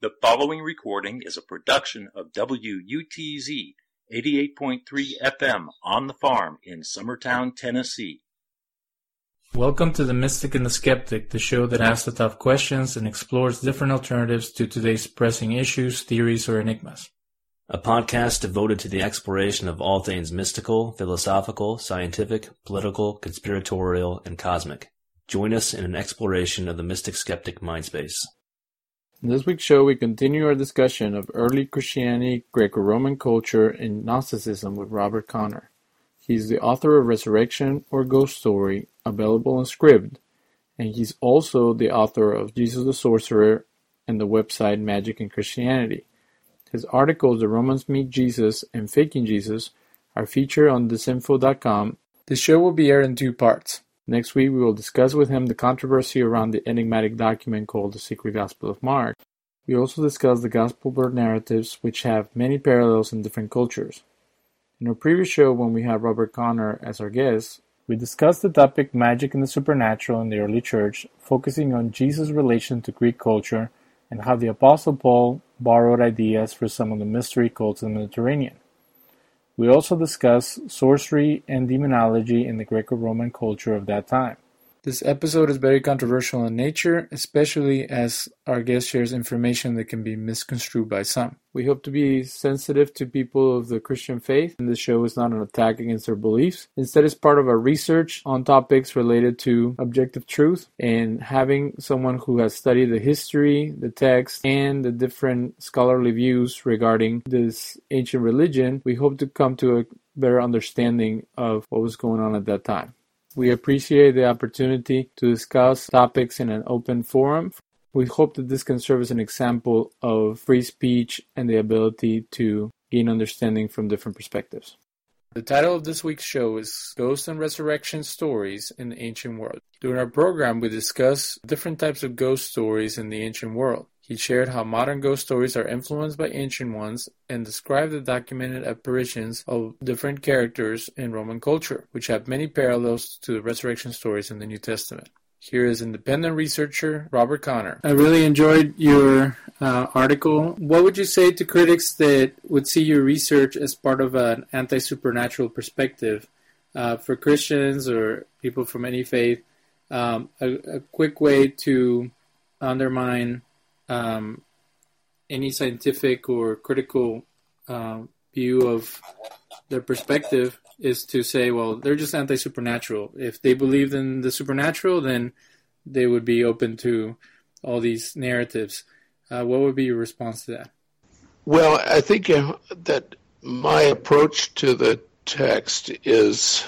The following recording is a production of WUTZ 88.3 FM on the farm in Summertown, Tennessee. Welcome to The Mystic and the Skeptic, the show that asks the tough questions and explores different alternatives to today's pressing issues, theories, or enigmas. A podcast devoted to the exploration of all things mystical, philosophical, scientific, political, conspiratorial, and cosmic. Join us in an exploration of the mystic skeptic mindspace. In this week's show, we continue our discussion of early Christianity, Greco Roman culture, and Gnosticism with Robert Conner. He's the author of Resurrection or Ghost Story, available in Scribd, and he's also the author of Jesus the Sorcerer and the website Magic and Christianity. His articles, The Romans Meet Jesus and Faking Jesus, are featured on thisinfo.com. This show will be aired in two parts. Next week, we will discuss with him the controversy around the enigmatic document called the Secret Gospel of Mark. We also discuss the Gospel birth narratives, which have many parallels in different cultures. In our previous show, when we had Robert Conner as our guest, we discussed the topic magic and the supernatural in the early church, focusing on Jesus' relation to Greek culture and how the Apostle Paul borrowed ideas for some of the mystery cults in the Mediterranean. We also discuss sorcery and demonology in the Greco-Roman culture of that time. This episode is very controversial in nature, especially as our guest shares information that can be misconstrued by some. We hope to be sensitive to people of the Christian faith, and this show is not an attack against their beliefs. Instead, it's part of our research on topics related to objective truth and having someone who has studied the history, the text, and the different scholarly views regarding this ancient religion. We hope to come to a better understanding of what was going on at that time. We appreciate the opportunity to discuss topics in an open forum. We hope that this can serve as an example of free speech and the ability to gain understanding from different perspectives. The title of this week's show is Ghost and Resurrection Stories in the Ancient World. During our program, we discuss different types of ghost stories in the ancient world. He shared how modern ghost stories are influenced by ancient ones and described the documented apparitions of different characters in Roman culture, which have many parallels to the resurrection stories in the New Testament. Here is independent researcher Robert Conner. I really enjoyed your uh, article. What would you say to critics that would see your research as part of an anti supernatural perspective? Uh, for Christians or people from any faith, um, a, a quick way to undermine um, any scientific or critical uh, view of their perspective is to say, well, they're just anti supernatural. If they believed in the supernatural, then they would be open to all these narratives. Uh, what would be your response to that? Well, I think uh, that my approach to the text is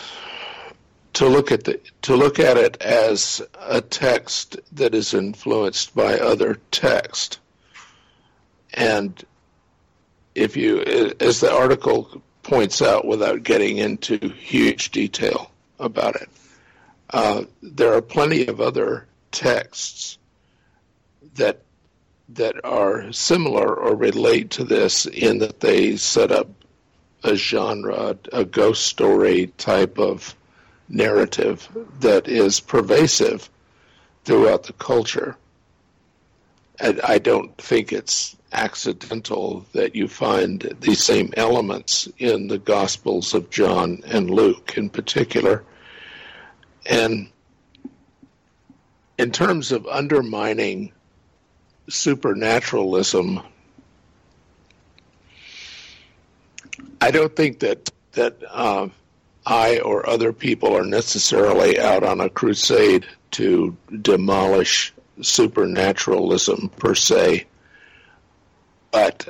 to look at the to look at it as a text that is influenced by other text. And if you as the article points out without getting into huge detail about it uh, there are plenty of other texts that that are similar or relate to this in that they set up a genre, a ghost story type of narrative that is pervasive throughout the culture. And I don't think it's accidental that you find these same elements in the Gospels of John and Luke in particular. And in terms of undermining supernaturalism, I don't think that that uh, I or other people are necessarily out on a crusade to demolish supernaturalism per se, but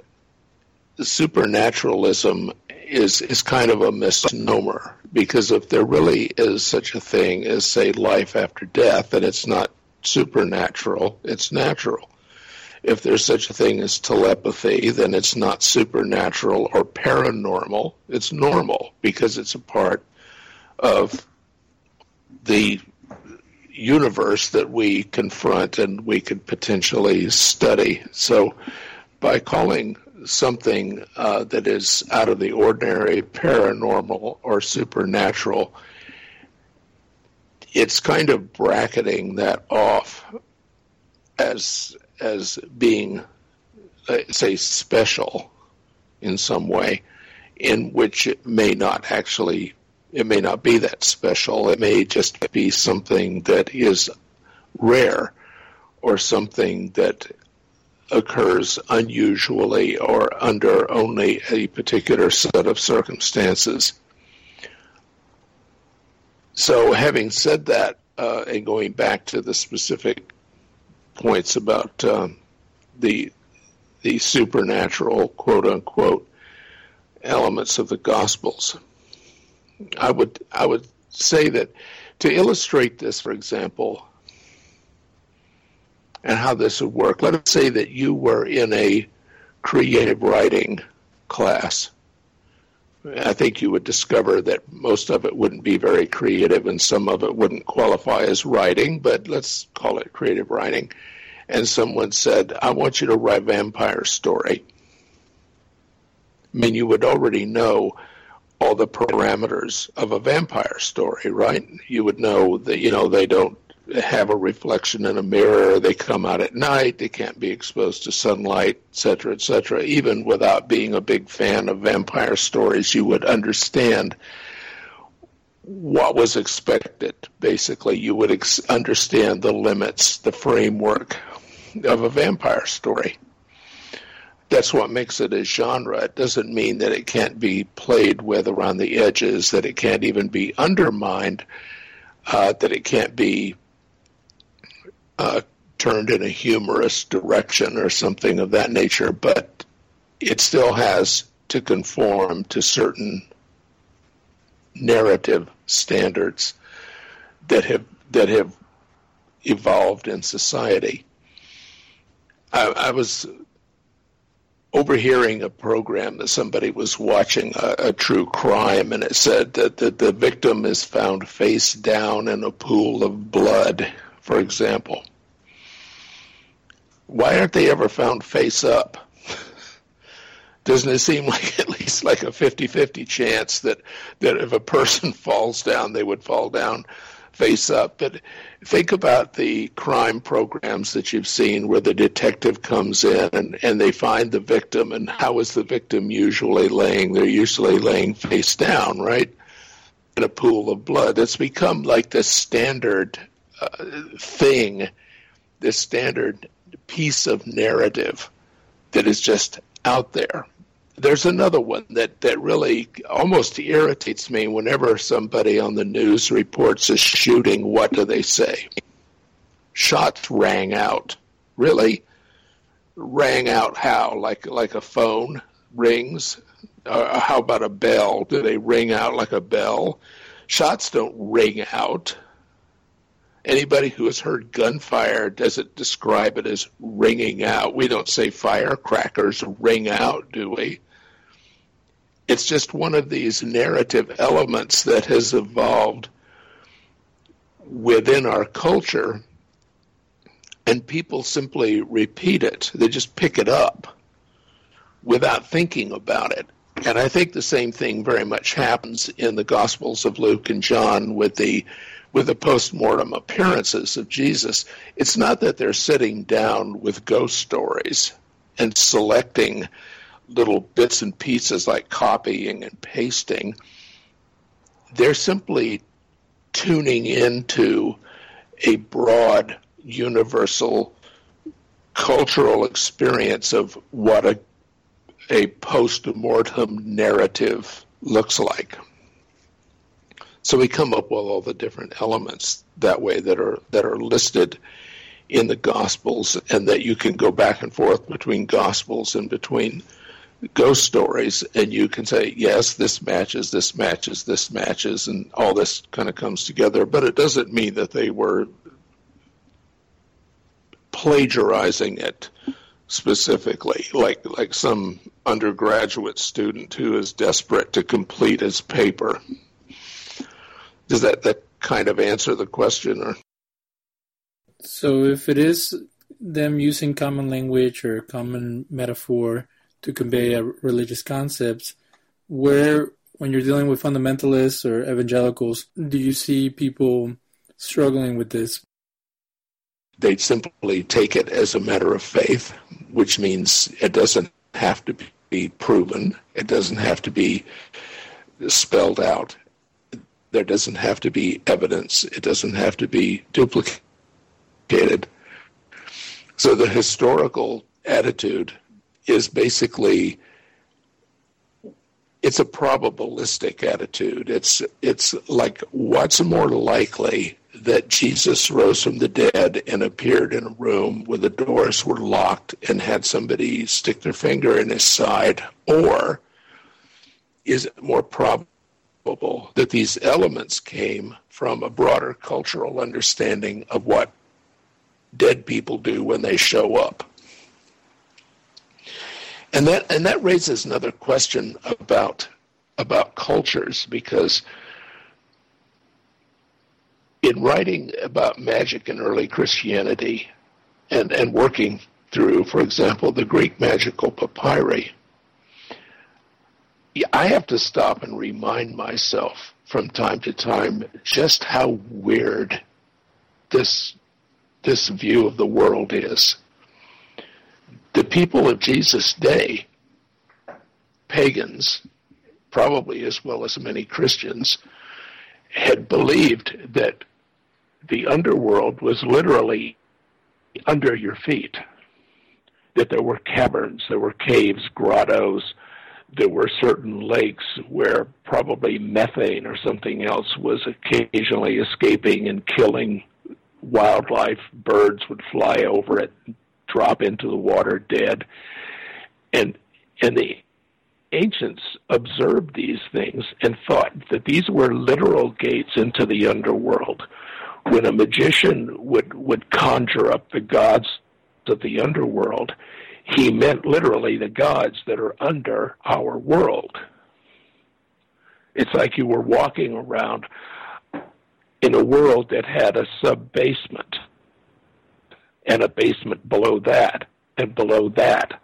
supernaturalism is is kind of a misnomer because if there really is such a thing as say life after death, then it's not supernatural; it's natural if there's such a thing as telepathy, then it's not supernatural or paranormal. It's normal because it's a part of the universe that we confront and we could potentially study. So, by calling something uh, that is out of the ordinary paranormal or supernatural, it's kind of bracketing that off as as being uh, say, special in some way, in which it may not actually, it may not be that special. It may just be something that is rare or something that occurs unusually or under only a particular set of circumstances. So, having said that, uh, and going back to the specific points about um, the the supernatural quote unquote elements of the Gospels, I would I would say that to illustrate this, for example, and how this would work. Let us say that you were in a creative writing class. I think you would discover that most of it wouldn't be very creative and some of it wouldn't qualify as writing, but let's call it creative writing. And someone said, I want you to write a vampire story. I mean, you would already know all the parameters of a vampire story, right? You would know that, you know, they don't have a reflection in a mirror. They come out at night. They can't be exposed to sunlight, etc., etc. Even without being a big fan of vampire stories, you would understand what was expected. Basically, you would ex- understand the limits, the framework of a vampire story. That's what makes it a genre. It doesn't mean that it can't be played with around the edges, that it can't even be undermined, uh, that it can't be uh, turned in a humorous direction or something of that nature, but it still has to conform to certain narrative standards that have that have evolved in society. I, I was overhearing a program that somebody was watching a, a, true crime, and it said that the, the victim is found face down in a pool of blood, for example why aren't they ever found face up? Doesn't it seem like at least like a 50-50 chance that that if a person falls down, they would fall down face up? But think about the crime programs that you've seen where the detective comes in and, and they find the victim, and how is the victim usually laying? They're usually laying face down, right? In a pool of blood. It's become like the standard uh, thing, this standard piece of narrative that is just out there. There's another one that, that really almost irritates me whenever somebody on the news reports a shooting. What do they say? Shots rang out. Really? Rang out how? Like like a phone rings? Uh, how about a bell? Do they ring out like a bell? Shots don't ring out Anybody who has heard gunfire doesn't describe it as ringing out. We don't say firecrackers ring out, do we? It's just one of these narrative elements that has evolved within our culture, and people simply repeat it. They just pick it up without thinking about it. And I think the same thing very much happens in the Gospels of Luke and John with the with the post-mortem appearances of Jesus, it's not that they're sitting down with ghost stories and selecting little bits and pieces like copying and pasting. They're simply tuning into a broad, universal cultural experience of what a, a post-mortem narrative looks like. So we come up with all the different elements that way that are that are listed in the Gospels, and that you can go back and forth between Gospels and between ghost stories, and you can say, yes, this matches, this matches, this matches, and all this kind of comes together. But it doesn't mean that they were plagiarizing it specifically, like like some undergraduate student who is desperate to complete his paper. Does that, that kind of answer the question? Or? So if it is them using common language or common metaphor to convey a religious concepts, where when you're dealing with fundamentalists or evangelicals, do you see people struggling with this? They simply take it as a matter of faith. which means it doesn't have to be proven, it doesn't have to be spelled out, there doesn't have to be evidence, it doesn't have to be duplicated. So the historical attitude is basically it's a probabilistic attitude. It's it's like what's more likely that Jesus rose from the dead and appeared in a room where the doors were locked and had somebody stick their finger in his side, or is it more probable that these elements came from a broader cultural understanding of what dead people do when they show up? And that and that raises another question about about cultures because in writing about magic in early Christianity and, and working through, for example, the Greek magical papyri, I have to stop and remind myself from time to time just how weird this this view of the world is the people of Jesus' day, pagans, probably as well as many Christians, had believed that the underworld was literally under your feet. That there were caverns, there were caves, grottos, there were certain lakes where probably methane or something else was occasionally escaping and killing wildlife. Birds would fly over it, drop into the water dead. And and the ancients observed these things and thought that these were literal gates into the underworld. When a magician would, would conjure up the gods of the underworld, he meant literally the gods that are under our world. It's like you were walking around in a world that had a sub basement and a basement below that, and below that,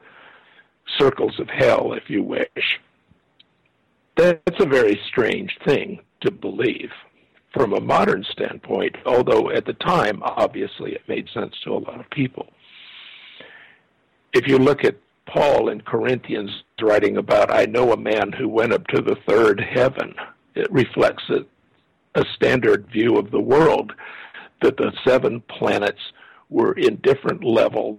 circles of hell, if you wish. That's a very strange thing to believe from a modern standpoint, although at the time, obviously, it made sense to a lot of people. If you look at Paul in Corinthians writing about, I know a man who went up to the third heaven, it reflects a, a standard view of the world that the seven planets were in different levels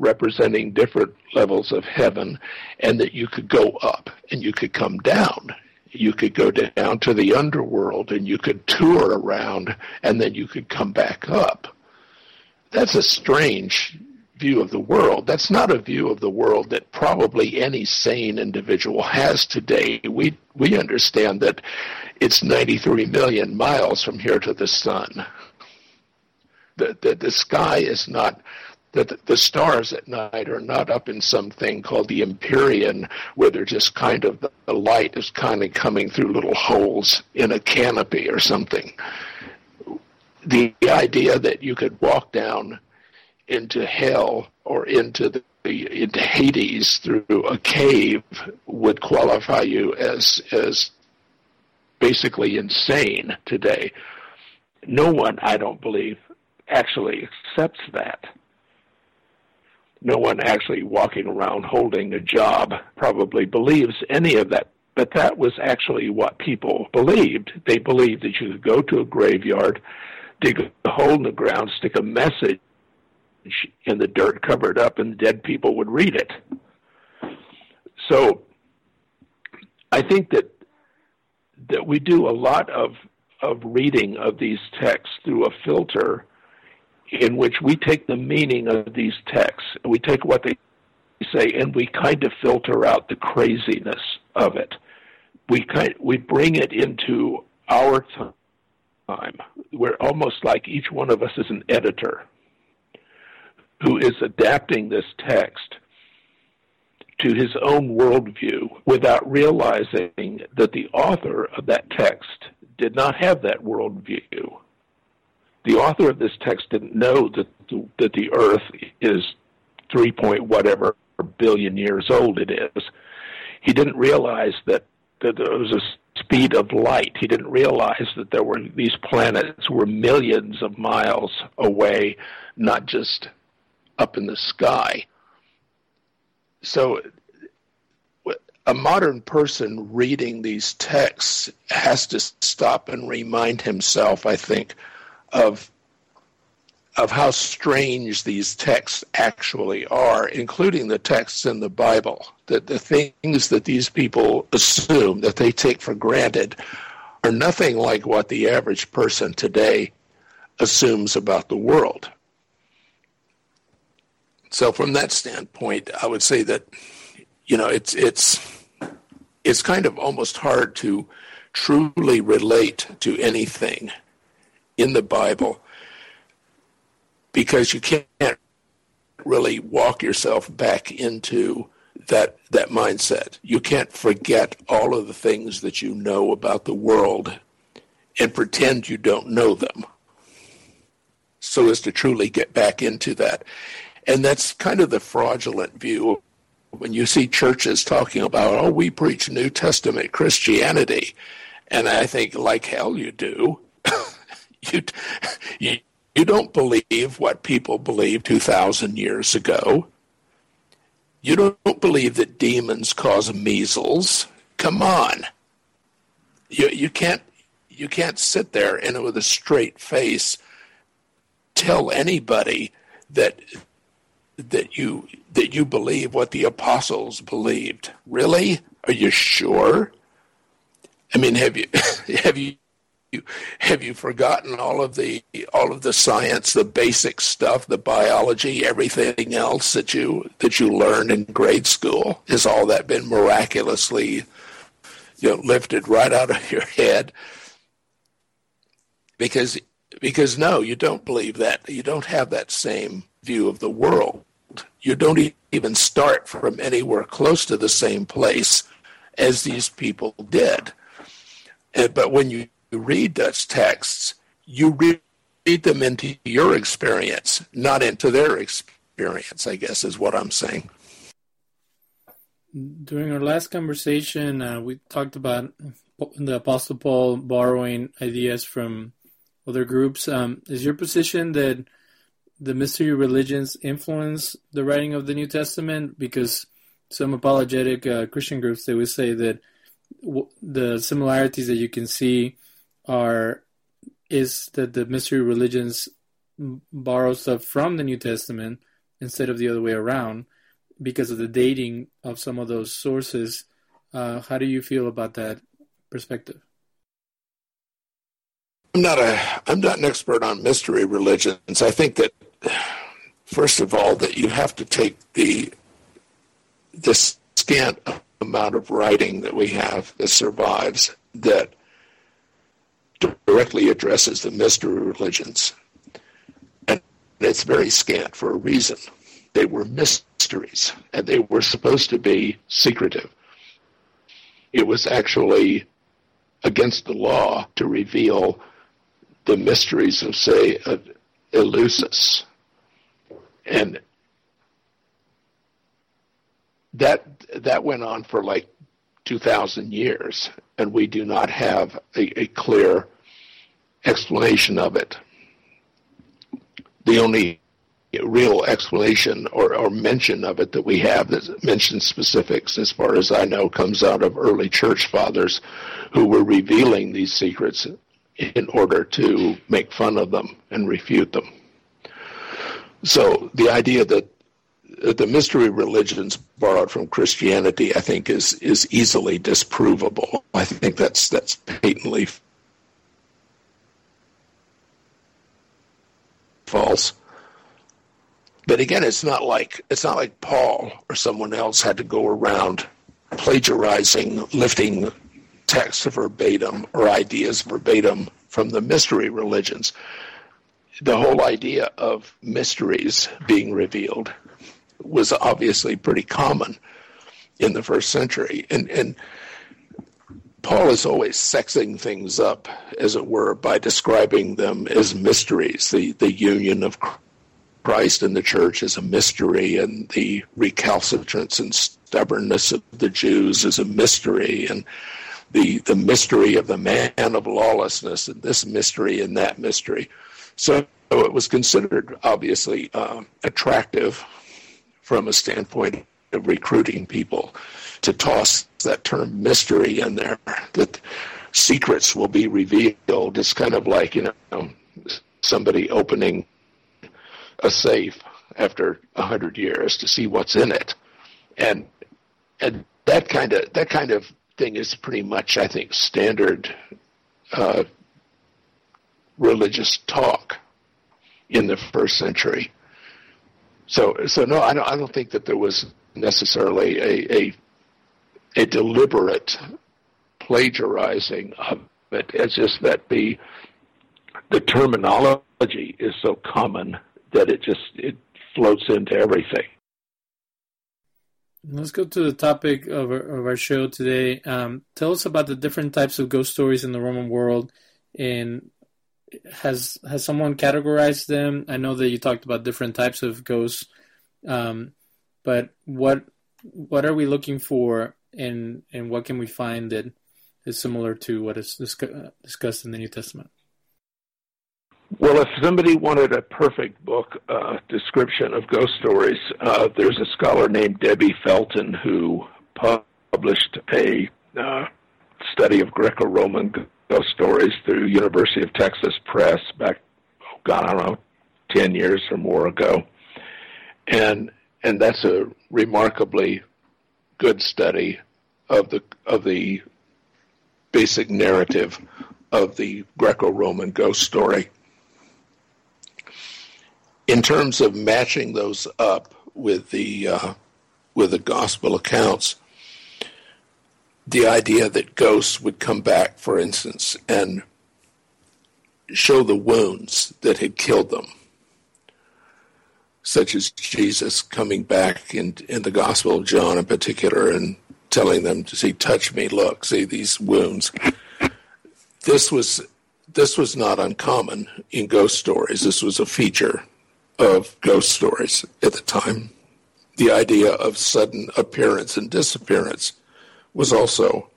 representing different levels of heaven and that you could go up and you could come down. You could go down to the underworld and you could tour around and then you could come back up. That's a strange view of the world. That's not a view of the world that probably any sane individual has today. We we understand that it's 93 million miles from here to the sun. The, the, the sky is not that the, stars at night are not up in something called the Empyrean, where they're just kind of the light is kind of coming through little holes in a canopy or something. The idea that you could walk down into hell or into the into Hades through a cave would qualify you as as basically insane today. No one, I don't believe, actually accepts that. No one actually walking around holding a job probably believes any of that. But that was actually what people believed. They believed that you could go to a graveyard, dig a hole in the ground, stick a message in the dirt, covered up, and dead people would read it. So I think that that we do a lot of of reading of these texts through a filter in which we take the meaning of these texts, we take what they say, and we kind of filter out the craziness of it. We kind we bring it into our time. We're almost like each one of us is an editor who is adapting this text to his own worldview without realizing that the author of that text did not have that worldview the author of this text didn't know that the, that the Earth is three point whatever billion years old it is. He didn't realize that, that there was a speed of light. He didn't realize that there were these planets were millions of miles away, not just up in the sky. so a modern person reading these texts has to stop and remind himself, I think, of of how strange these texts actually are, including the texts in the Bible. That the things that these people assume that they take for granted are nothing like what the average person today assumes about the world. So from that standpoint, I would say that you know it's it's it's kind of almost hard to truly relate to anything in the Bible because you can't really walk yourself back into that that mindset. You can't forget all of the things that you know about the world and pretend you don't know them so as to truly get back into that. And that's kind of the fraudulent view when you see churches talking about, oh, we preach New Testament Christianity. And I think, like hell you do. you, you, you don't believe what people believed 2,000 years ago. You don't believe that demons cause measles. Come on. You, you can't you can't sit there and with a straight face tell anybody that that you that you believe what the apostles believed. Really? Are you sure? I mean, have you have you have you forgotten all of the all of the science, the basic stuff, the biology, everything else that you that you learned in grade school? Has all that been miraculously you know lifted right out of your head? Because because no, you don't believe that. You don't have that same view of the world. You don't even start from anywhere close to the same place as these people did. And, but when you read those texts, you read, read them into your experience, not into their experience, I guess is what I'm saying. During our last conversation, uh, we talked about the Apostle Paul borrowing ideas from other groups. Um, is your position that the mystery religions influence the writing of the New Testament? Because some apologetic uh, Christian groups they would say that w- the similarities that you can see are is that the mystery religions borrow stuff from the New Testament instead of the other way around because of the dating of some of those sources. Uh, how do you feel about that perspective? I'm not a I'm not an expert on mystery religions. I think that first of all, that you have to take the the scant amount of writing that we have that survives that directly addresses the mystery religions. And it's very scant for a reason. They were mysteries, and they were supposed to be secretive. It was actually against the law to reveal the mysteries of, say, of Eleusis, and that that went on for like 2,000 years, and we do not have a, a clear explanation of it. The only real explanation or, or, mention of it that we have that mentions specifics, as far as I know, comes out of early church fathers who were revealing these secrets in order to make fun of them and refute them. So the idea that the mystery religions borrowed from Christianity, I think, is is easily disprovable. I think that's that's patently false. But again, it's not like it's not like Paul or someone else had to go around plagiarizing, lifting text verbatim or ideas verbatim from the mystery religions the whole idea of mysteries being revealed was obviously pretty common in the first century. And, and Paul is always sexing things up, as it were, by describing them as mysteries. The, the union of Christ and the church is a mystery, and the recalcitrance and stubbornness of the Jews is a mystery, and the, the mystery of the man of lawlessness, and this mystery and that mystery. So it was considered obviously uh, attractive from a standpoint of recruiting people to toss that term mystery in there, that secrets will be revealed. It's kind of like, you know, somebody opening a safe after a hundred years to see what's in it. And and that kind of that kind of thing is pretty much, I think, standard uh, religious talk in the first century. So, so no, I don't. I don't think that there was necessarily a a, a deliberate plagiarizing of it. It's just that the the terminology is so common that it just it floats into everything. Let's go to the topic of our, of our show today. Um, tell us about the different types of ghost stories in the Roman world, and has has someone categorized them? I know that you talked about different types of ghosts, um, but what what are we looking for, and and what can we find that is similar to what is discussed in the New Testament? Well, if somebody wanted a perfect book uh, description of ghost stories, uh, there's a scholar named Debbie Felton who published a uh, study of Greco-Roman ghost stories through University of Texas Press back, oh God, I don't know, ten years or more ago, and and that's a remarkably good study of the of the basic narrative of the Greco-Roman ghost story. In terms of matching those up with the uh, with the gospel accounts, the idea that ghosts would come back, for instance, and show the wounds that had killed them, such as Jesus coming back in in the Gospel of John in particular and telling them to see, touch me, look, see these wounds. This was this was not uncommon in ghost stories. This was a feature of ghost stories at the time. The idea of sudden appearance and disappearance was also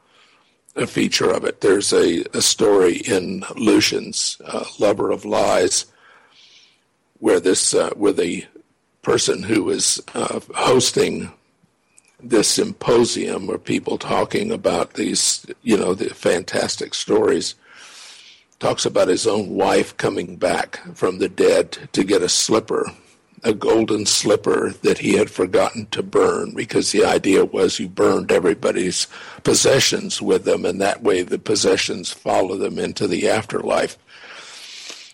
a feature of it. There's a, a story in Lucian's uh, Lover of Lies where this uh, where the person who was uh, hosting this symposium where people talking about these you know the fantastic stories talks about his own wife coming back from the dead to get a slipper, a golden slipper that he had forgotten to burn because the idea was you burned everybody's possessions with them and that way the possessions follow them into the afterlife.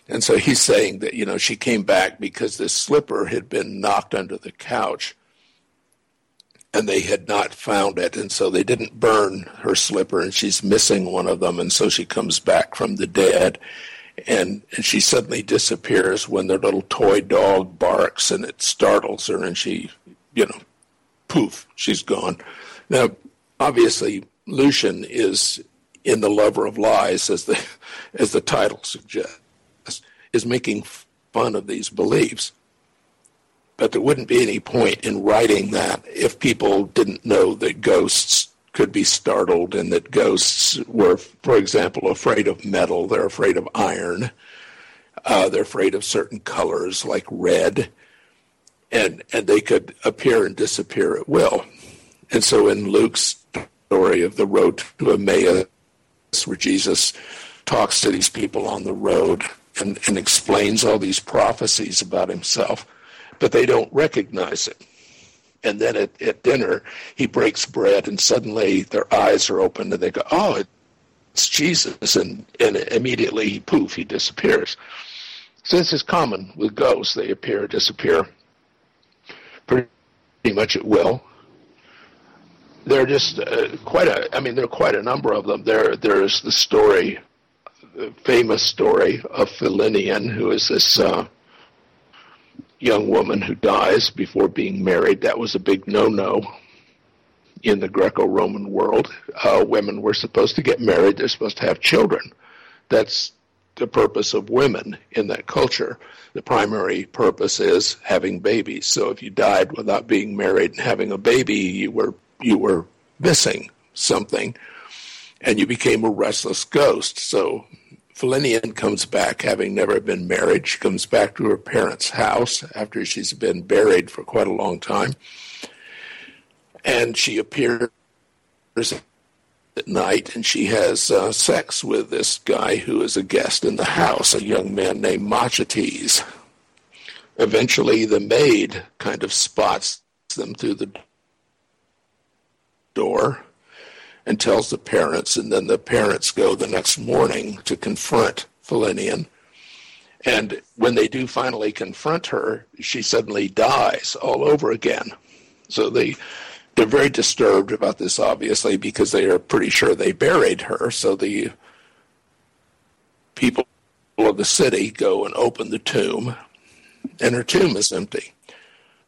And so he's saying that, you know, she came back because this slipper had been knocked under the couch and they had not found it, and so they didn't burn her slipper, and she's missing one of them, and so she comes back from the dead, and, and she suddenly disappears when their little toy dog barks, and it startles her, and she, you know, poof, she's gone. Now, obviously, Lucian is in the lover of lies, as the as the title suggests, is making fun of these beliefs. But there wouldn't be any point in writing that if people didn't know that ghosts could be startled and that ghosts were, for example, afraid of metal, they're afraid of iron, uh, they're afraid of certain colors like red, and, and they could appear and disappear at will. And so in Luke's story of the road to Emmaus, where Jesus talks to these people on the road and, and explains all these prophecies about himself, but they don't recognize it. And then at, at dinner, he breaks bread, and suddenly their eyes are open, and they go, "Oh, it's Jesus!" And and immediately, poof, he disappears. So this is common with ghosts; they appear, disappear, pretty much at will. There are just uh, quite a. I mean, there are quite a number of them. There, there's the story, the famous story of Philinnion, who is this. Uh, young woman who dies before being married. That was a big no-no in the Greco-Roman world. Uh, women were supposed to get married. They're supposed to have children. That's the purpose of women in that culture. The primary purpose is having babies. So if you died without being married and having a baby, you were you were missing something, and you became a restless ghost. So Philinnion comes back having never been married. She comes back to her parents' house after she's been buried for quite a long time. and she appears at night and she has uh, sex with this guy who is a guest in the house, a young man named Machates. Eventually, the maid kind of spots them through the door and tells the parents, and then the parents go the next morning to confront Philinnion. And when they do finally confront her, she suddenly dies all over again. So they they're very disturbed about this, obviously, because they are pretty sure they buried her. So the people of the city go and open the tomb, and her tomb is empty.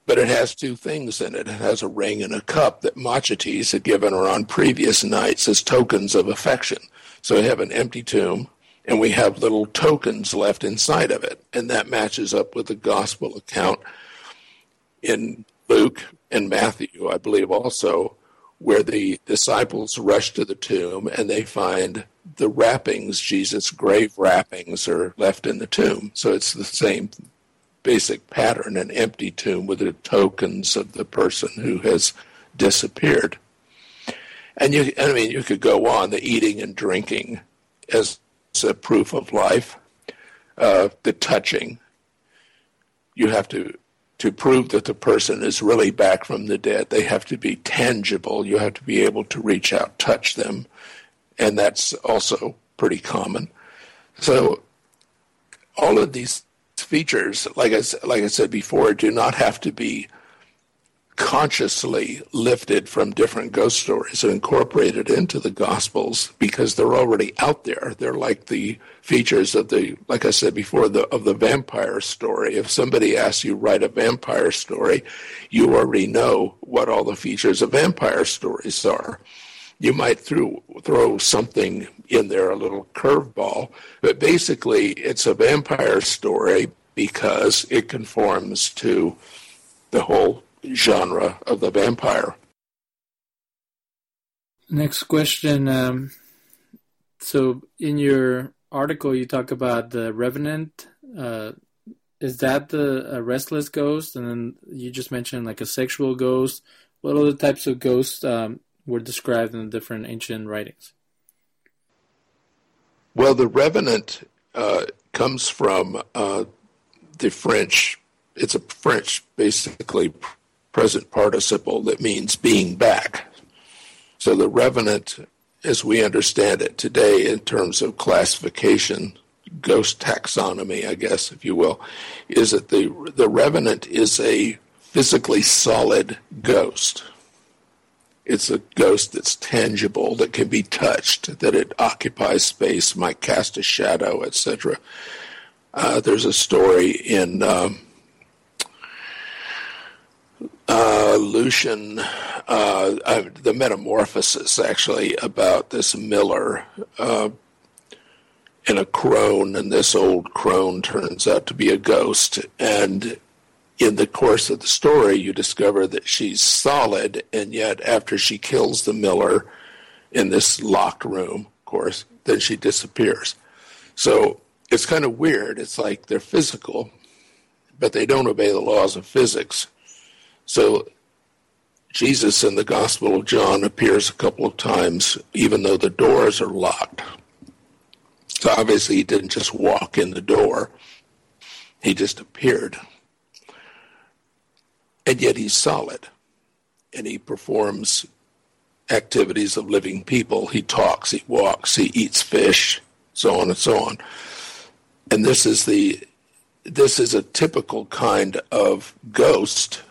But it has two things in it. It has a ring and a cup that Machates had given her on previous nights as tokens of affection. So we have an empty tomb, and we have little tokens left inside of it. And that matches up with the gospel account in Luke and Matthew, I believe also, where the disciples rush to the tomb and they find the wrappings, Jesus' grave wrappings, are left in the tomb. So it's the same basic pattern an empty tomb with the tokens of the person who has disappeared. And you, I mean, you could go on the eating and drinking as a proof of life, uh, the touching. You have to to prove that the person is really back from the dead. They have to be tangible. You have to be able to reach out, touch them, and that's also pretty common. So all of these features, like I, like I said before, do not have to be consciously lifted from different ghost stories and incorporated into the gospels because they're already out there. They're like the features of the like i said before the of the vampire story. If somebody asks you write a vampire story you already know what all the features of vampire stories are you might throw throw something in there a little curveball but basically it's a vampire story because it conforms to the whole genre of the vampire. Next question. Um, so, in your article, you talk about the Revenant. Uh, is that the restless ghost? And then you just mentioned like a sexual ghost. What other types of ghosts um, were described in the different ancient writings? Well, the Revenant uh, comes from uh, the French. It's a French, basically, present participle that means being back. So the revenant, as we understand it today in terms of classification, ghost taxonomy, I guess, if you will, is that the, the revenant is a physically solid ghost. It's a ghost that's tangible, that can be touched, that it occupies space, might cast a shadow, etc. Uh, there's a story in um, uh, Lucian, uh, uh, the Metamorphosis, actually, about this miller uh, in a crone, and this old crone turns out to be a ghost. And in the course of the story, you discover that she's solid, and yet after she kills the miller in this locked room, of course, then she disappears. So it's kind of weird. It's like they're physical, but they don't obey the laws of physics. So Jesus in the Gospel of John appears a couple of times, even though the doors are locked. So obviously he didn't just walk in the door, he just appeared. And yet he's solid, and he performs activities of living people. He talks, he walks, he eats fish, so on and so on. And this is the this is a typical kind of ghost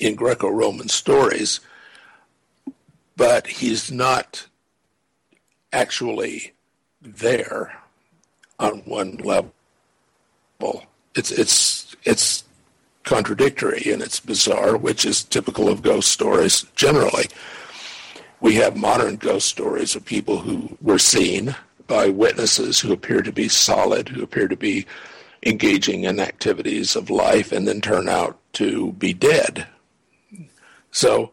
in Greco Roman stories, but he's not actually there on one level. It's it's it's contradictory and it's bizarre, which is typical of ghost stories generally. We have modern ghost stories of people who were seen by witnesses who appear to be solid, who appear to be engaging in activities of life, and then turn out to be dead so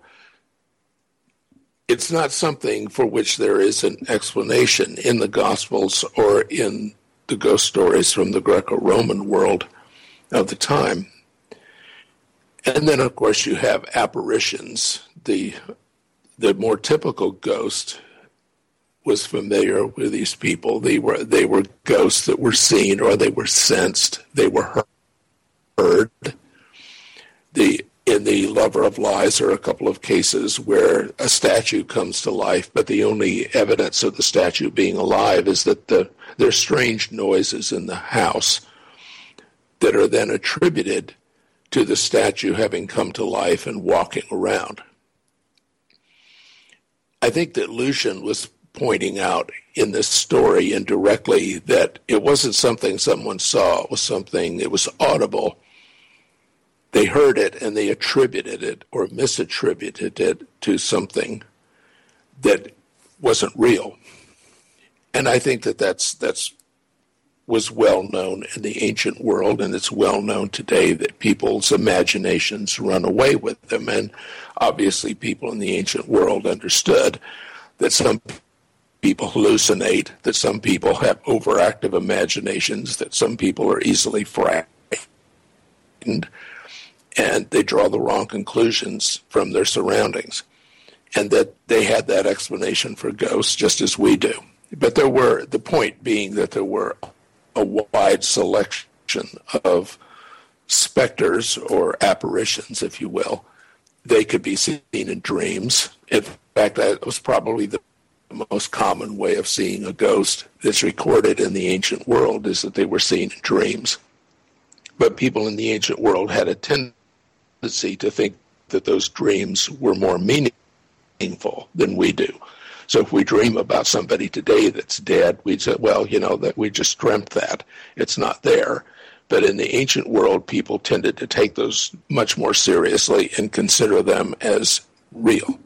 it's not something for which there is an explanation in the Gospels or in the ghost stories from the Greco Roman world of the time. And then, of course, you have apparitions the the more typical ghost was familiar with these people. They were they were ghosts that were seen or they were sensed. They were heard. The in the Lover of Lies there are a couple of cases where a statue comes to life, but the only evidence of the statue being alive is that the there's strange noises in the house that are then attributed to the statue having come to life and walking around. I think that Lucian was pointing out in this story indirectly that it wasn't something someone saw, it was something, it was audible. They heard it and they attributed it or misattributed it to something that wasn't real. And I think that that's, that's was well known in the ancient world, and it's well known today that people's imaginations run away with them. And obviously, people in the ancient world understood that some people hallucinate, that some people have overactive imaginations, that some people are easily frightened, and they draw the wrong conclusions from their surroundings. And that they had that explanation for ghosts just as we do. But there were, the point being that there were a wide selection of specters or apparitions, if you will. They could be seen in dreams. In fact, that was probably the most common way of seeing a ghost that's recorded in the ancient world is that they were seen in dreams. But people in the ancient world had a tendency to think that those dreams were more meaningful than we do. So if we dream about somebody today that's dead, we'd say, well, you know, that we just dreamt that. It's not there. But in the ancient world, people tended to take those much more seriously and consider them as real.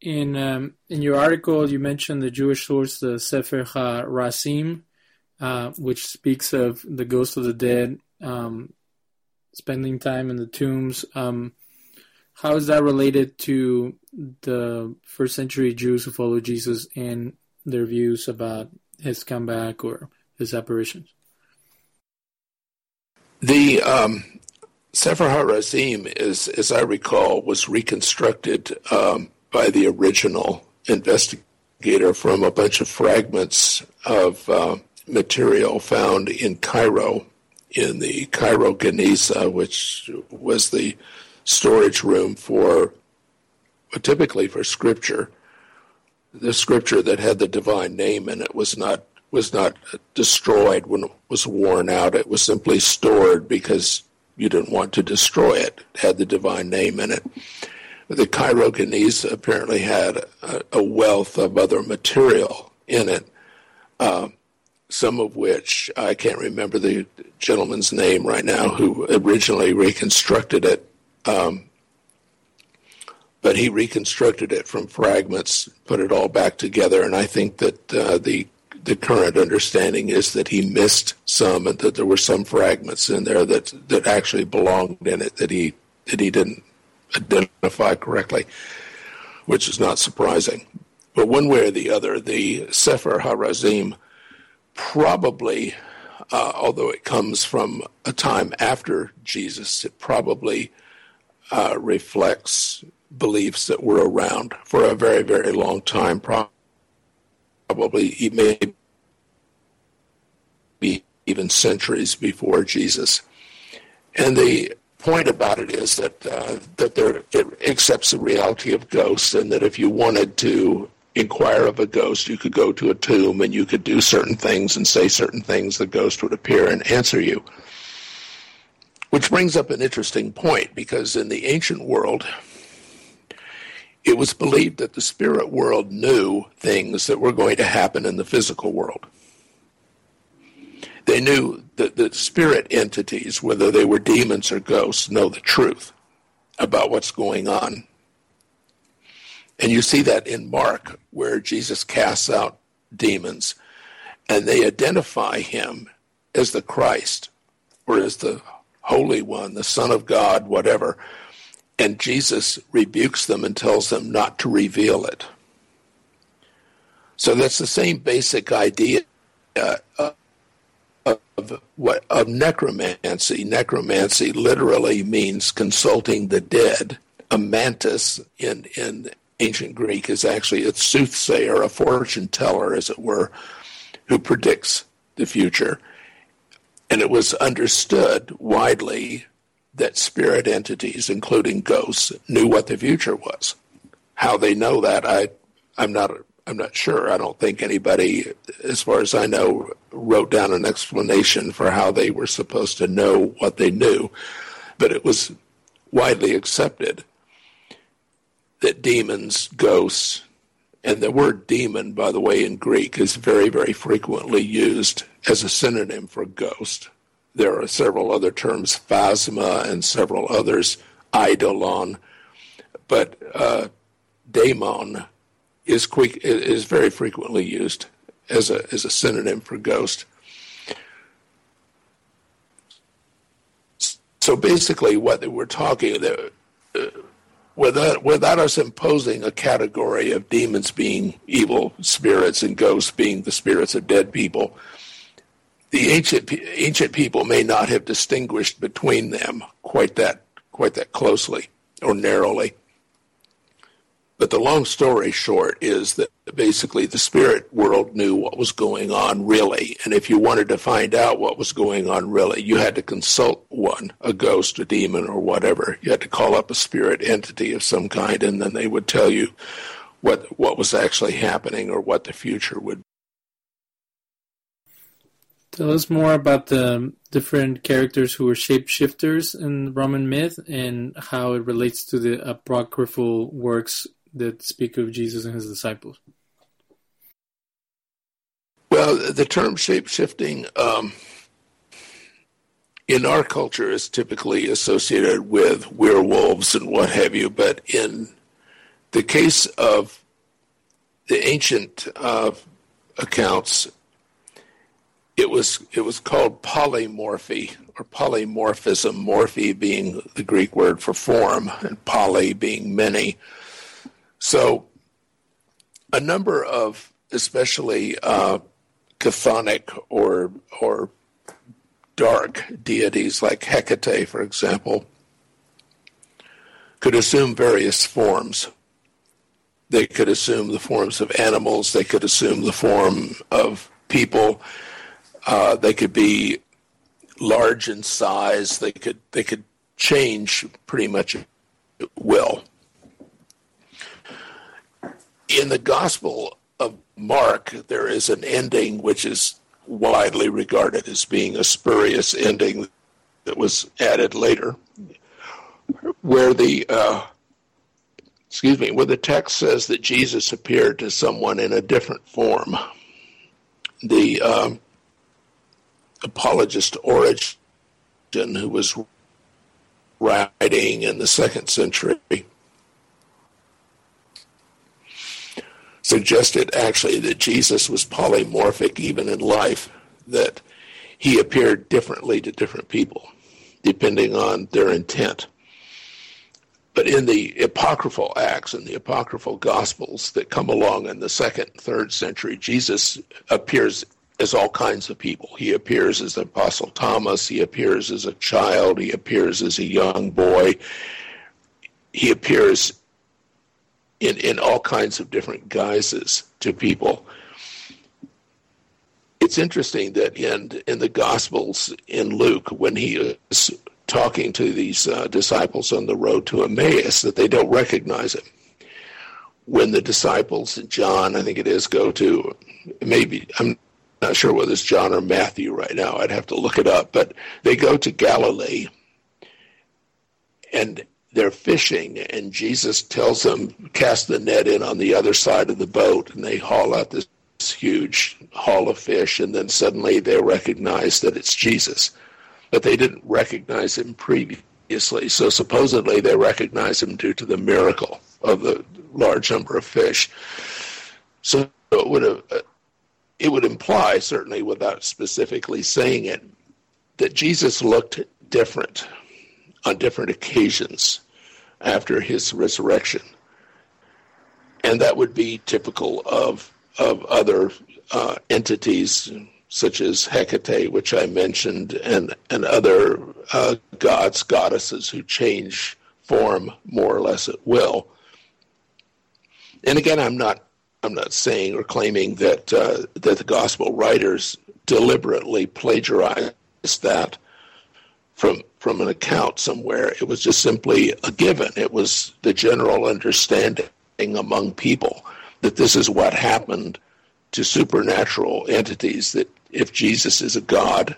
In um, in your article, you mentioned the Jewish source, the Sefer HaRazim, uh, which speaks of the ghosts of the dead um, spending time in the tombs. Um, how is that related to the first century Jews who followed Jesus and their views about his comeback or his apparitions? The um, Sefer HaRazim, is, as I recall, was reconstructed um, by the original investigator from a bunch of fragments of uh, material found in Cairo, in the Cairo Geniza, which was the storage room for typically for scripture. The scripture that had the divine name in it was not was not destroyed when it was worn out. It was simply stored because you didn't want to destroy it. It had the divine name in it. The Geniza apparently had a, a, wealth of other material in it, uh, some of which I can't remember the gentleman's name right now who originally reconstructed it um, but he reconstructed it from fragments, put it all back together, and I think that uh, the the current understanding is that he missed some, and that there were some fragments in there that that actually belonged in it that he that he didn't identify correctly, which is not surprising. But one way or the other, the Sefer HaRazim probably, uh, although it comes from a time after Jesus, it probably uh, reflects beliefs that were around for a very, very long time, probably maybe even centuries before Jesus. And the point about it is that uh, that there it accepts the reality of ghosts, and that if you wanted to inquire of a ghost, you could go to a tomb and you could do certain things and say certain things. The ghost would appear and answer you. Which brings up an interesting point because in the ancient world, it was believed that the spirit world knew things that were going to happen in the physical world. They knew that the spirit entities, whether they were demons or ghosts, know the truth about what's going on. And you see that in Mark, where Jesus casts out demons, and they identify him as the Christ or as the Holy One, the Son of God, whatever. And Jesus rebukes them and tells them not to reveal it. So that's the same basic idea uh, of what of necromancy. Necromancy literally means consulting the dead a mantis in in ancient Greek is actually a soothsayer, a fortune teller, as it were, who predicts the future. And it was understood widely that spirit entities, including ghosts, knew what the future was. How they know that, I, I'm not, I'm not sure. I don't think anybody, as far as I know, wrote down an explanation for how they were supposed to know what they knew. But it was widely accepted that demons, ghosts, and the word demon, by the way, in Greek is very, very frequently used as a synonym for ghost. There are several other terms, phasma, and several others, eidolon, but uh, daemon is quick, is very frequently used as a as a synonym for ghost. So basically, what we're talking, uh, without, without us imposing a category of demons being evil spirits and ghosts being the spirits of dead people, the ancient ancient people may not have distinguished between them quite that quite that closely or narrowly. But the long story short is that basically the spirit world knew what was going on really. And if you wanted to find out what was going on really, you had to consult one, a ghost, a demon, or whatever. You had to call up a spirit entity of some kind, and then they would tell you what, what was actually happening or what the future would be. Tell us more about the different characters who were shapeshifters in Roman myth and how it relates to the apocryphal works that speak of Jesus and his disciples? Well, the term shape shifting um, in our culture is typically associated with werewolves and what have you, but in the case of the ancient uh, accounts, it was it was called polymorphy or polymorphism. Morphe being the Greek word for form, and poly being many. So, a number of, especially uh, chthonic or or dark deities like Hecate, for example, could assume various forms. They could assume the forms of animals. They could assume the form of people. Uh, they could be large in size. They could they could change pretty much at will in the Gospel of Mark, there is an ending which is widely regarded as being a spurious ending that was added later, where the uh, excuse me, where the text says that Jesus appeared to someone in a different form. The um, apologist Origen, who was writing in the second century, suggested actually that Jesus was polymorphic even in life, that he appeared differently to different people, depending on their intent. But in the apocryphal acts and the apocryphal gospels that come along in the second, third century, Jesus appears as all kinds of people. He appears as the Apostle Thomas, he appears as a child, he appears as a young boy, he appears in, in all kinds of different guises to people. It's interesting that in in the Gospels in Luke, when he is talking to these uh, disciples on the road to Emmaus, that they don't recognize him. When the disciples, John, I think it is, go to maybe I'm not sure whether it's John or Matthew right now. I'd have to look it up, but they go to Galilee, and they're fishing, and Jesus tells them, cast the net in on the other side of the boat, and they haul out this huge haul of fish, and then suddenly they recognize that it's Jesus. But they didn't recognize him previously, so supposedly they recognize him due to the miracle of the large number of fish. So it would have, it would imply, certainly without specifically saying it, that Jesus looked different on different occasions after his resurrection. And that would be typical of, of other uh, entities such as Hecate, which I mentioned, and, and other uh, gods, goddesses who change form more or less at will. And again, I'm not I'm not saying or claiming that uh, that the gospel writers deliberately plagiarized that from from an account somewhere. It was just simply a given. It was the general understanding among people that this is what happened to supernatural entities. That if Jesus is a God,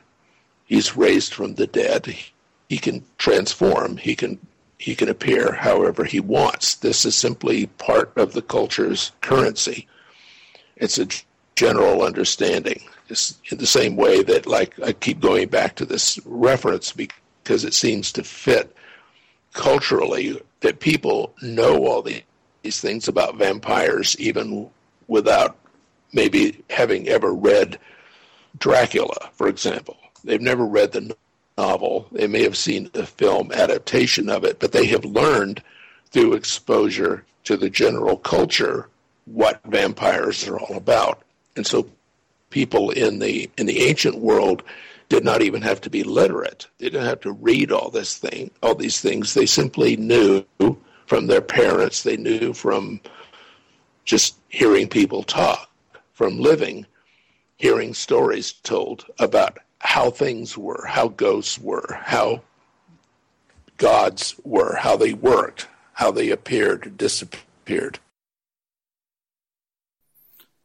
he's raised from the dead. He can transform. He can he can appear however he wants. This is simply part of the culture's currency. It's a general understanding. It's in the same way that, like, I keep going back to this reference because it seems to fit culturally that people know all these things about vampires even without maybe having ever read Dracula, for example. They've never read the novel. They may have seen the film adaptation of it, but they have learned through exposure to the general culture what vampires are all about. And so people in the in the ancient world did not even have to be literate. They didn't have to read all this thing, all these things. They simply knew from their parents, they knew from just hearing people talk, from living, hearing stories told about how things were, how ghosts were, how gods were, how they worked, how they appeared, disappeared.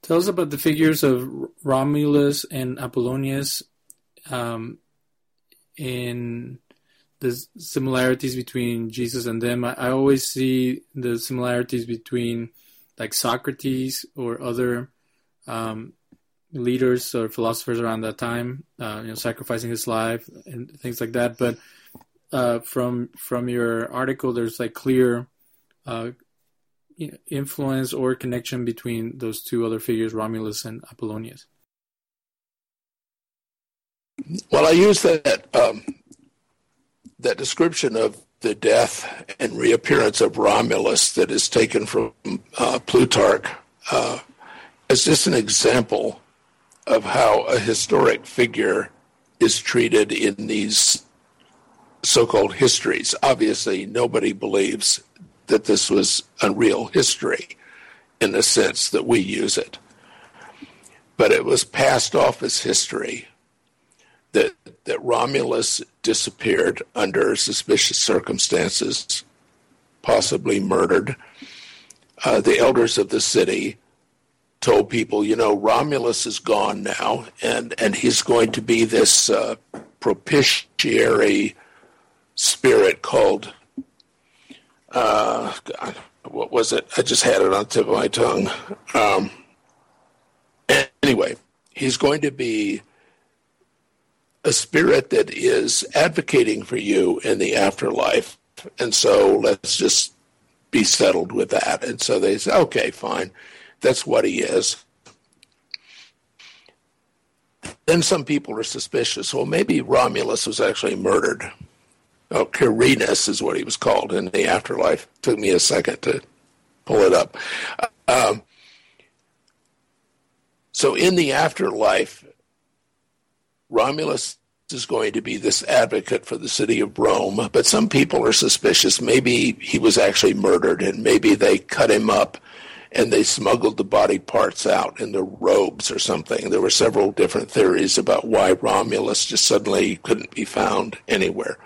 Tell us about the figures of Romulus and Apollonius um, in the similarities between Jesus and them. I, I, always see the similarities between like Socrates or other um, leaders or philosophers around that time, uh, you know, sacrificing his life and things like that. But uh, from from your article, there's like clear uh, influence or connection between those two other figures, Romulus and Apollonius. Well, I use that um, that description of the death and reappearance of Romulus that is taken from uh, Plutarch uh, as just an example of how a historic figure is treated in these so-called histories. Obviously, nobody believes that this was a real history in the sense that we use it. But it was passed off as history that, that Romulus disappeared under suspicious circumstances, possibly murdered. Uh, the elders of the city told people, you know, Romulus is gone now, and, and he's going to be this uh, propitiatory spirit called uh, God, what was it? I just had it on the tip of my tongue. Um, anyway, he's going to be a spirit that is advocating for you in the afterlife. And so let's just be settled with that. And so they say, okay, fine. That's what he is. Then some people are suspicious. Well, maybe Romulus was actually murdered. Oh, Quirinus is what he was called in the afterlife. Took me a second to pull it up. Um, so in the afterlife, Romulus is going to be this advocate for the city of Rome, but some people are suspicious. Maybe he was actually murdered, and maybe they cut him up and they smuggled the body parts out in the robes or something. There were several different theories about why Romulus just suddenly couldn't be found anywhere.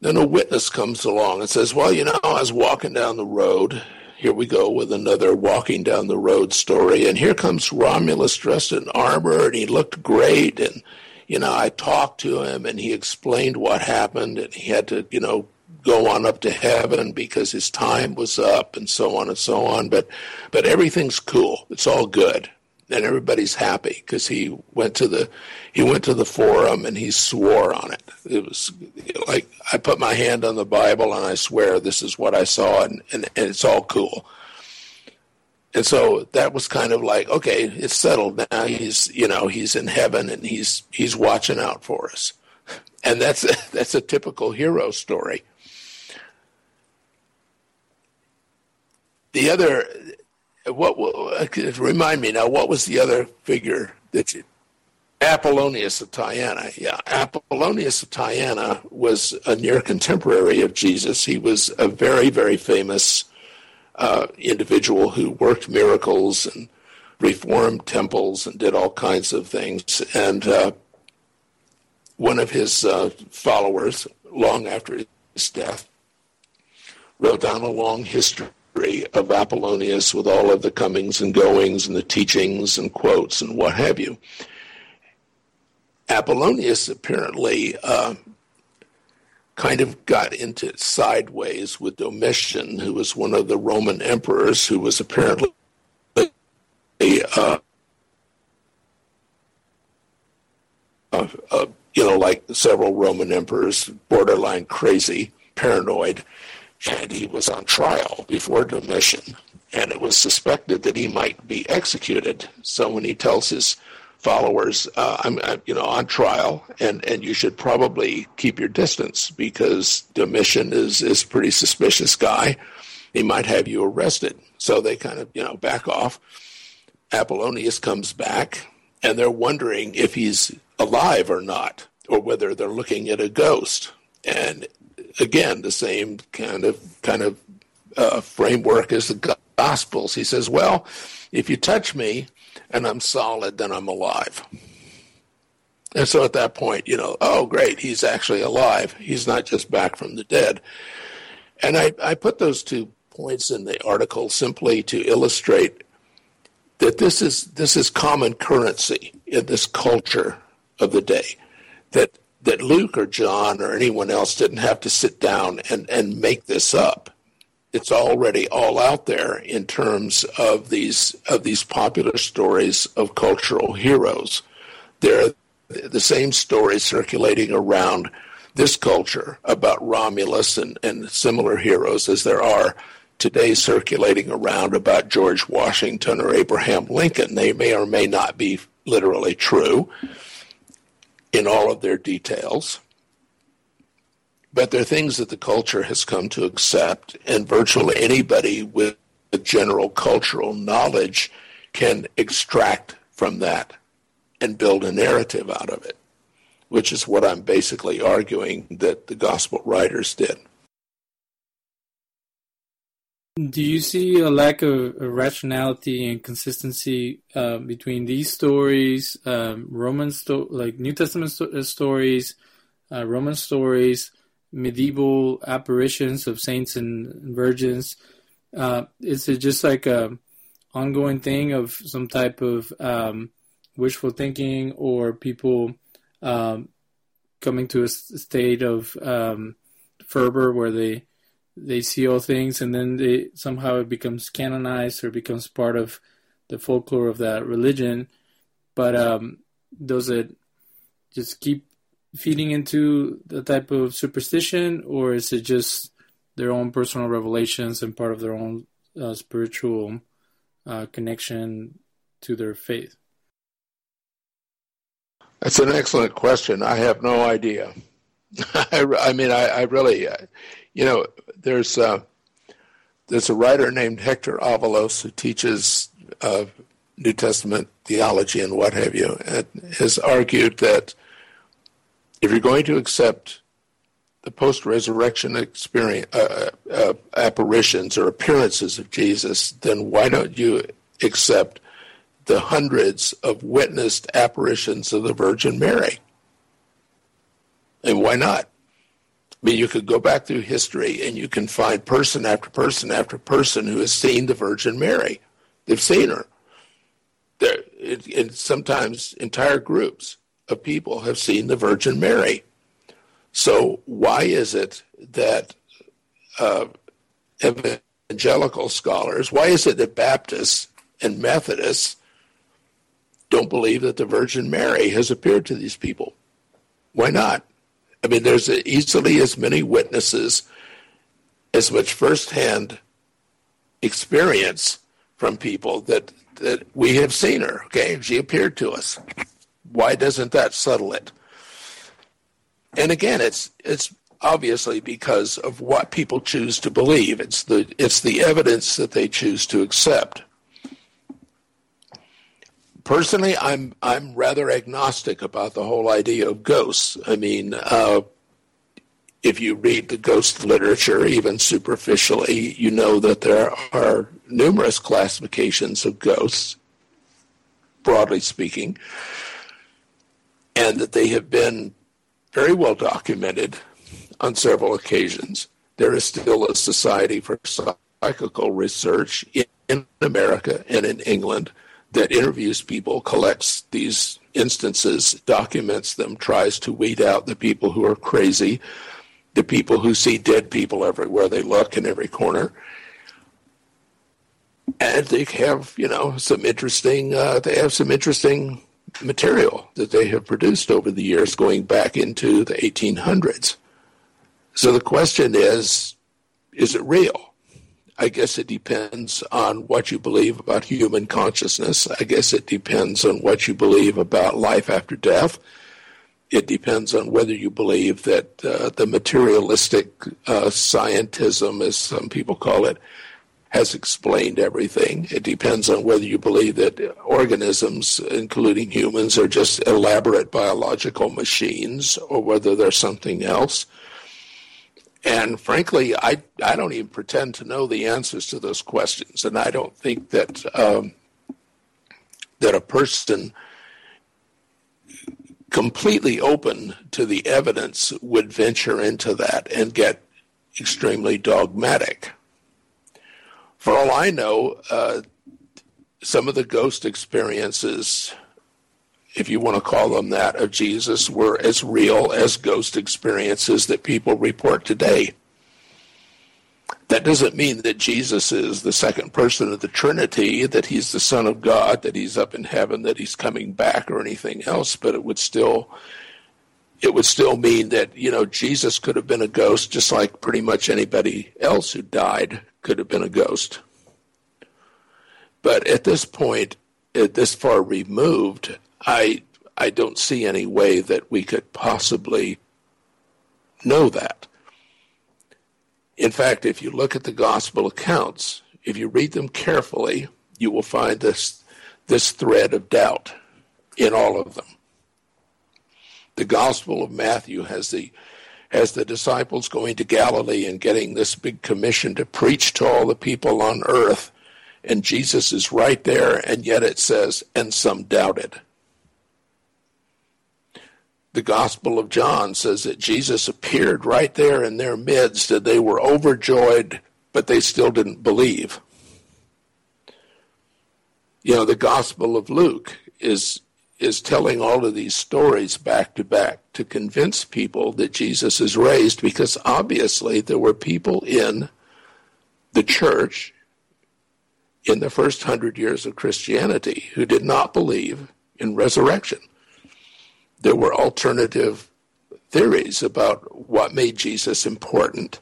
Then a witness comes along and says, Well, you know, I was walking down the road. Here we go with another walking down the road story. And here comes Romulus dressed in armor, and he looked great. And, you know, I talked to him, and he explained what happened, and he had to, you know, go on up to heaven because his time was up and so on and so on but but everything's cool it's all good and everybody's happy because he went to the he went to the forum and he swore on it. It was like I put my hand on the Bible and I swear this is what I saw and, and, and it's all cool. And so that was kind of like, okay, it's settled now. He's you know, he's in heaven and he's he's watching out for us. And that's a, that's a typical hero story. The other what, remind me now? What was the other figure that you? Apollonius of Tyana. Yeah, Apollonius of Tyana was a near contemporary of Jesus. He was a very, very famous uh, individual who worked miracles and reformed temples and did all kinds of things. And uh, one of his uh, followers, long after his death, wrote down a long history of Apollonius with all of the comings and goings and the teachings and quotes and what have you. Apollonius apparently uh, kind of got into sideways with Domitian, who was one of the Roman emperors, who was apparently uh, uh, you know, like several Roman emperors, borderline crazy, paranoid, and he was on trial before Domitian, and it was suspected that he might be executed. So when he tells his followers, uh, I'm, I'm, you know, on trial, and, and you should probably keep your distance because Domitian is is a pretty suspicious guy. He might have you arrested. So they kind of, you know, back off. Apollonius comes back, and they're wondering if he's alive or not, or whether they're looking at a ghost. And again, the same kind of kind of uh, framework as the Gospels. He says, "Well, if you touch me and I'm solid, then I'm alive." And so at that point, you know, oh great, he's actually alive. He's not just back from the dead. And I, I put those two points in the article simply to illustrate that this is this is common currency in this culture of the day. That that Luke or John or anyone else didn't have to sit down and, and make this up. It's already all out there in terms of these of these popular stories of cultural heroes. There are the same stories circulating around this culture about Romulus and, and similar heroes as there are today circulating around about George Washington or Abraham Lincoln. They may or may not be literally true in all of their details, but they're things that the culture has come to accept, and virtually anybody with general cultural knowledge can extract from that and build a narrative out of it, which is what I'm basically arguing that the gospel writers did. Do you see a lack of rationality and consistency uh, between these stories, um, Roman sto- like New Testament sto- uh, stories, uh, Roman stories, medieval apparitions of saints and virgins? Uh, is it just like a ongoing thing of some type of um, wishful thinking, or people um, coming to a state of um, fervor where they they see all things and then they somehow it becomes canonized or becomes part of the folklore of that religion. But um, does it just keep feeding into the type of superstition or is it just their own personal revelations and part of their own uh, spiritual uh, connection to their faith? That's an excellent question. I have no idea. I, I mean I, I really you know there's a, there's a writer named Hector Avalos who teaches uh, New Testament theology and what have you, and has argued that if you're going to accept the post-resurrection experience, uh, uh, apparitions or appearances of Jesus, then why don't you accept the hundreds of witnessed apparitions of the Virgin Mary? And why not? I mean, you could go back through history and you can find person after person after person who has seen the Virgin Mary. They've seen her. There, and sometimes entire groups of people have seen the Virgin Mary. So why is it that uh, evangelical scholars, why is it that Baptists and Methodists don't believe that the Virgin Mary has appeared to these people? Why not? I mean, there's easily as many witnesses, as much firsthand experience from people that, that we have seen her. Okay, she appeared to us. Why doesn't that settle it? And again, it's it's obviously because of what people choose to believe. It's the it's the evidence that they choose to accept. Personally, I'm I'm rather agnostic about the whole idea of ghosts. I mean, uh, if you read the ghost literature, even superficially, you know that there are numerous classifications of ghosts, broadly speaking, and that they have been very well documented on several occasions. There is still a Society for Psychical Research in America and in England that interviews people, collects these instances, documents them, tries to weed out the people who are crazy, the people who see dead people everywhere they look in every corner. And they have, you know, some interesting. Uh, they have some interesting material that they have produced over the years, going back into the 1800s. So the question is, is it real? I guess it depends on what you believe about human consciousness. I guess it depends on what you believe about life after death. It depends on whether you believe that uh, the materialistic uh, scientism, as some people call it, has explained everything. It depends on whether you believe that organisms, including humans, are just elaborate biological machines or whether they're something else. And frankly, I, I don't even pretend to know the answers to those questions. And I don't think that, um, that a person completely open to the evidence would venture into that and get extremely dogmatic. For all I know, uh, some of the ghost experiences if you want to call them that, of Jesus were as real as ghost experiences that people report today. That doesn't mean that Jesus is the second person of the Trinity, that he's the Son of God, that he's up in heaven, that he's coming back, or anything else. But it would still, it would still mean that you know Jesus could have been a ghost, just like pretty much anybody else who died could have been a ghost. But at this point, at this far removed, I I don't see any way that we could possibly know that. In fact, if you look at the gospel accounts, if you read them carefully, you will find this this thread of doubt in all of them. The Gospel of Matthew has the has the disciples going to Galilee and getting this big commission to preach to all the people on earth, and Jesus is right there, and yet it says, and some doubted the Gospel of John says that Jesus appeared right there in their midst and they were overjoyed, but they still didn't believe. You know, the Gospel of Luke is is telling all of these stories back to back to convince people that Jesus is raised because obviously there were people in the church in the first hundred years of Christianity who did not believe in resurrection there were alternative theories about what made Jesus important.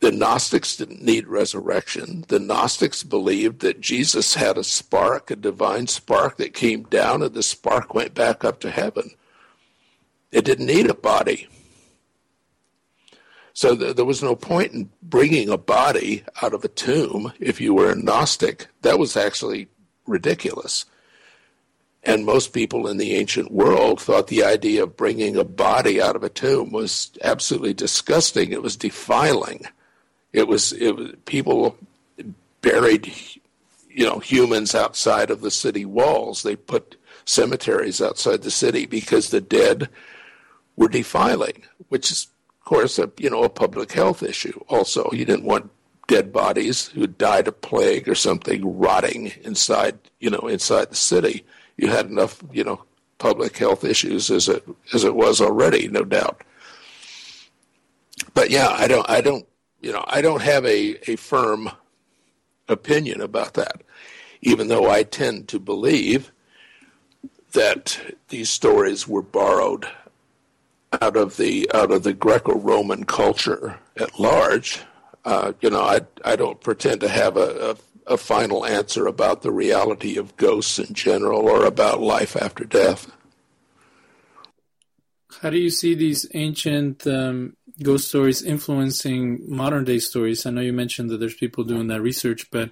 The Gnostics didn't need resurrection. The Gnostics believed that Jesus had a spark, a divine spark that came down, and the spark went back up to heaven. It didn't need a body. So th- there was no point in bringing a body out of a tomb if you were a Gnostic. That was actually ridiculous. And most people in the ancient world thought the idea of bringing a body out of a tomb was absolutely disgusting. It was defiling. It was, it was people buried, you know, humans outside of the city walls. They put cemeteries outside the city because the dead were defiling, which is, of course, a you know a public health issue. Also, you didn't want dead bodies who died of plague or something rotting inside, you know, inside the city you had enough, you know, public health issues as it as it was already, no doubt. But yeah, I don't, I don't, you know, I don't have a, a firm opinion about that, even though I tend to believe that these stories were borrowed out of the out of the Greco-Roman culture at large. Uh, you know, I I don't pretend to have a, a a final answer about the reality of ghosts in general or about life after death. How do you see these ancient um, ghost stories influencing modern day stories? I know you mentioned that there's people doing that research, but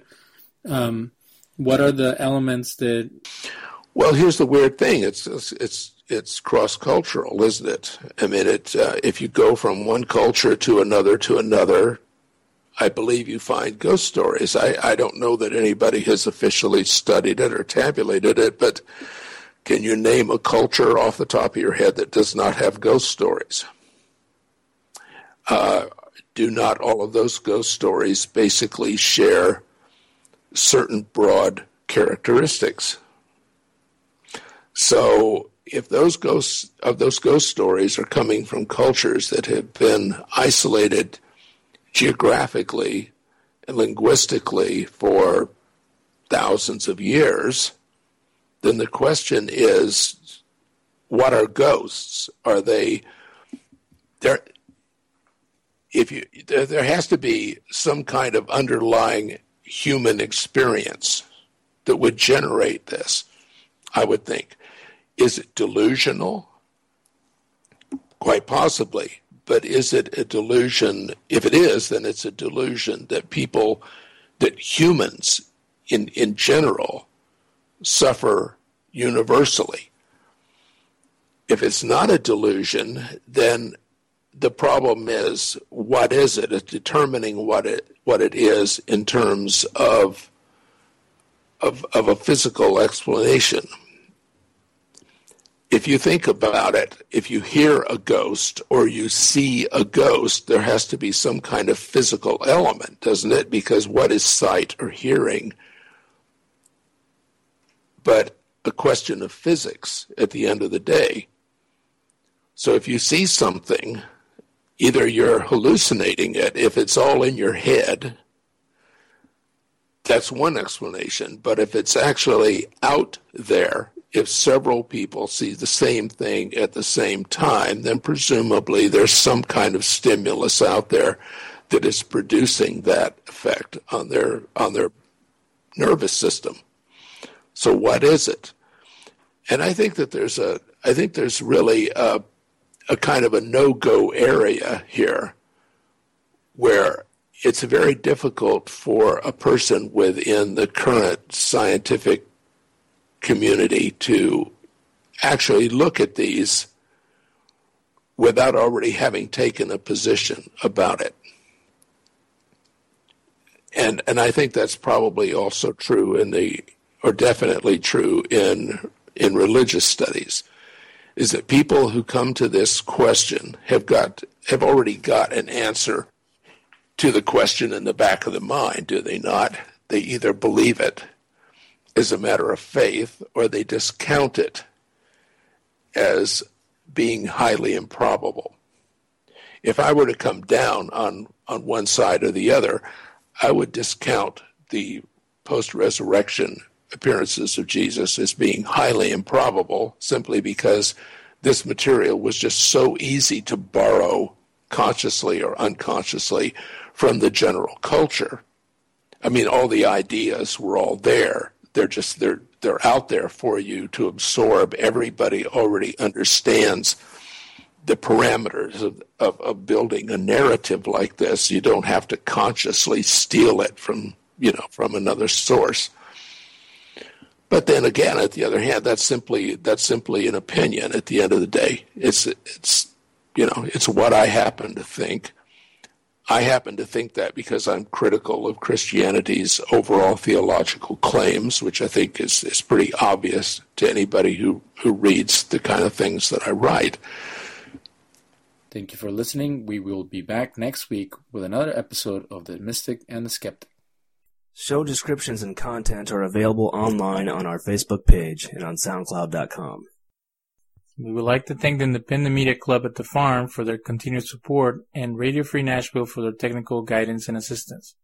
um, What are the elements that? Well, here's the weird thing. It's it's it's, it's cross cultural, isn't it? I mean, it uh, if you go from one culture to another to another, I believe you find ghost stories. I, I don't know that anybody has officially studied it or tabulated it, but can you name a culture off the top of your head that does not have ghost stories? Uh, do not all of those ghost stories basically share certain broad characteristics? So if those ghosts of those ghost stories are coming from cultures that have been isolated geographically and linguistically for thousands of years, then the question is what are ghosts? Are they there if you there, has to be some kind of underlying human experience that would generate this, I would think. Is it delusional? Quite possibly but is it a delusion? If it is, then it's a delusion that people, that humans in, in general suffer universally. If it's not a delusion, then the problem is what is it? It's determining what it what it is in terms of of, of a physical explanation if you think about it, if you hear a ghost or you see a ghost, there has to be some kind of physical element, doesn't it? Because what is sight or hearing? But a question of physics at the end of the day. So if you see something, either you're hallucinating it, if it's all in your head, that's one explanation. But if it's actually out there, if several people see the same thing at the same time, then presumably there's some kind of stimulus out there that is producing that effect on their on their nervous system. So what is it? And I think that there's a I think there's really a, a kind of a no-go area here where it's very difficult for a person within the current scientific community to actually look at these without already having taken a position about it. And and I think that's probably also true in the or definitely true in in religious studies is that people who come to this question have got have already got an answer to the question in the back of the mind, do they not? They either believe it as a matter of faith or they discount it as being highly improbable. If I were to come down on, on one side or the other, I would discount the post resurrection appearances of Jesus as being highly improbable simply because this material was just so easy to borrow consciously or unconsciously from the general culture. I mean, all the ideas were all there they're just they're they're out there for you to absorb. Everybody already understands the parameters of, of, of building a narrative like this. You don't have to consciously steal it from you know from another source. But then again, at the other hand, that's simply that's simply an opinion. At the end of the day, it's it's you know it's what I happen to think. I happen to think that because I'm critical of Christianity's overall theological claims, which I think is, is pretty obvious to anybody who, who reads the kind of things that I write. Thank you for listening. We will be back next week with another episode of The Mystic and the Skeptic. Show descriptions and content are available online on our Facebook page and on SoundCloud.com. We would like to thank the Independent Media Club at the farm for their continued support and Radio Free Nashville for their technical guidance and assistance.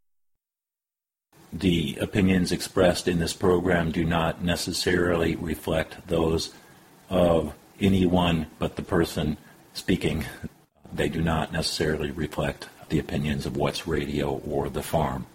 The opinions expressed in this program do not necessarily reflect those of anyone but the person speaking. They do not necessarily reflect the opinions of What's Radio or the farm.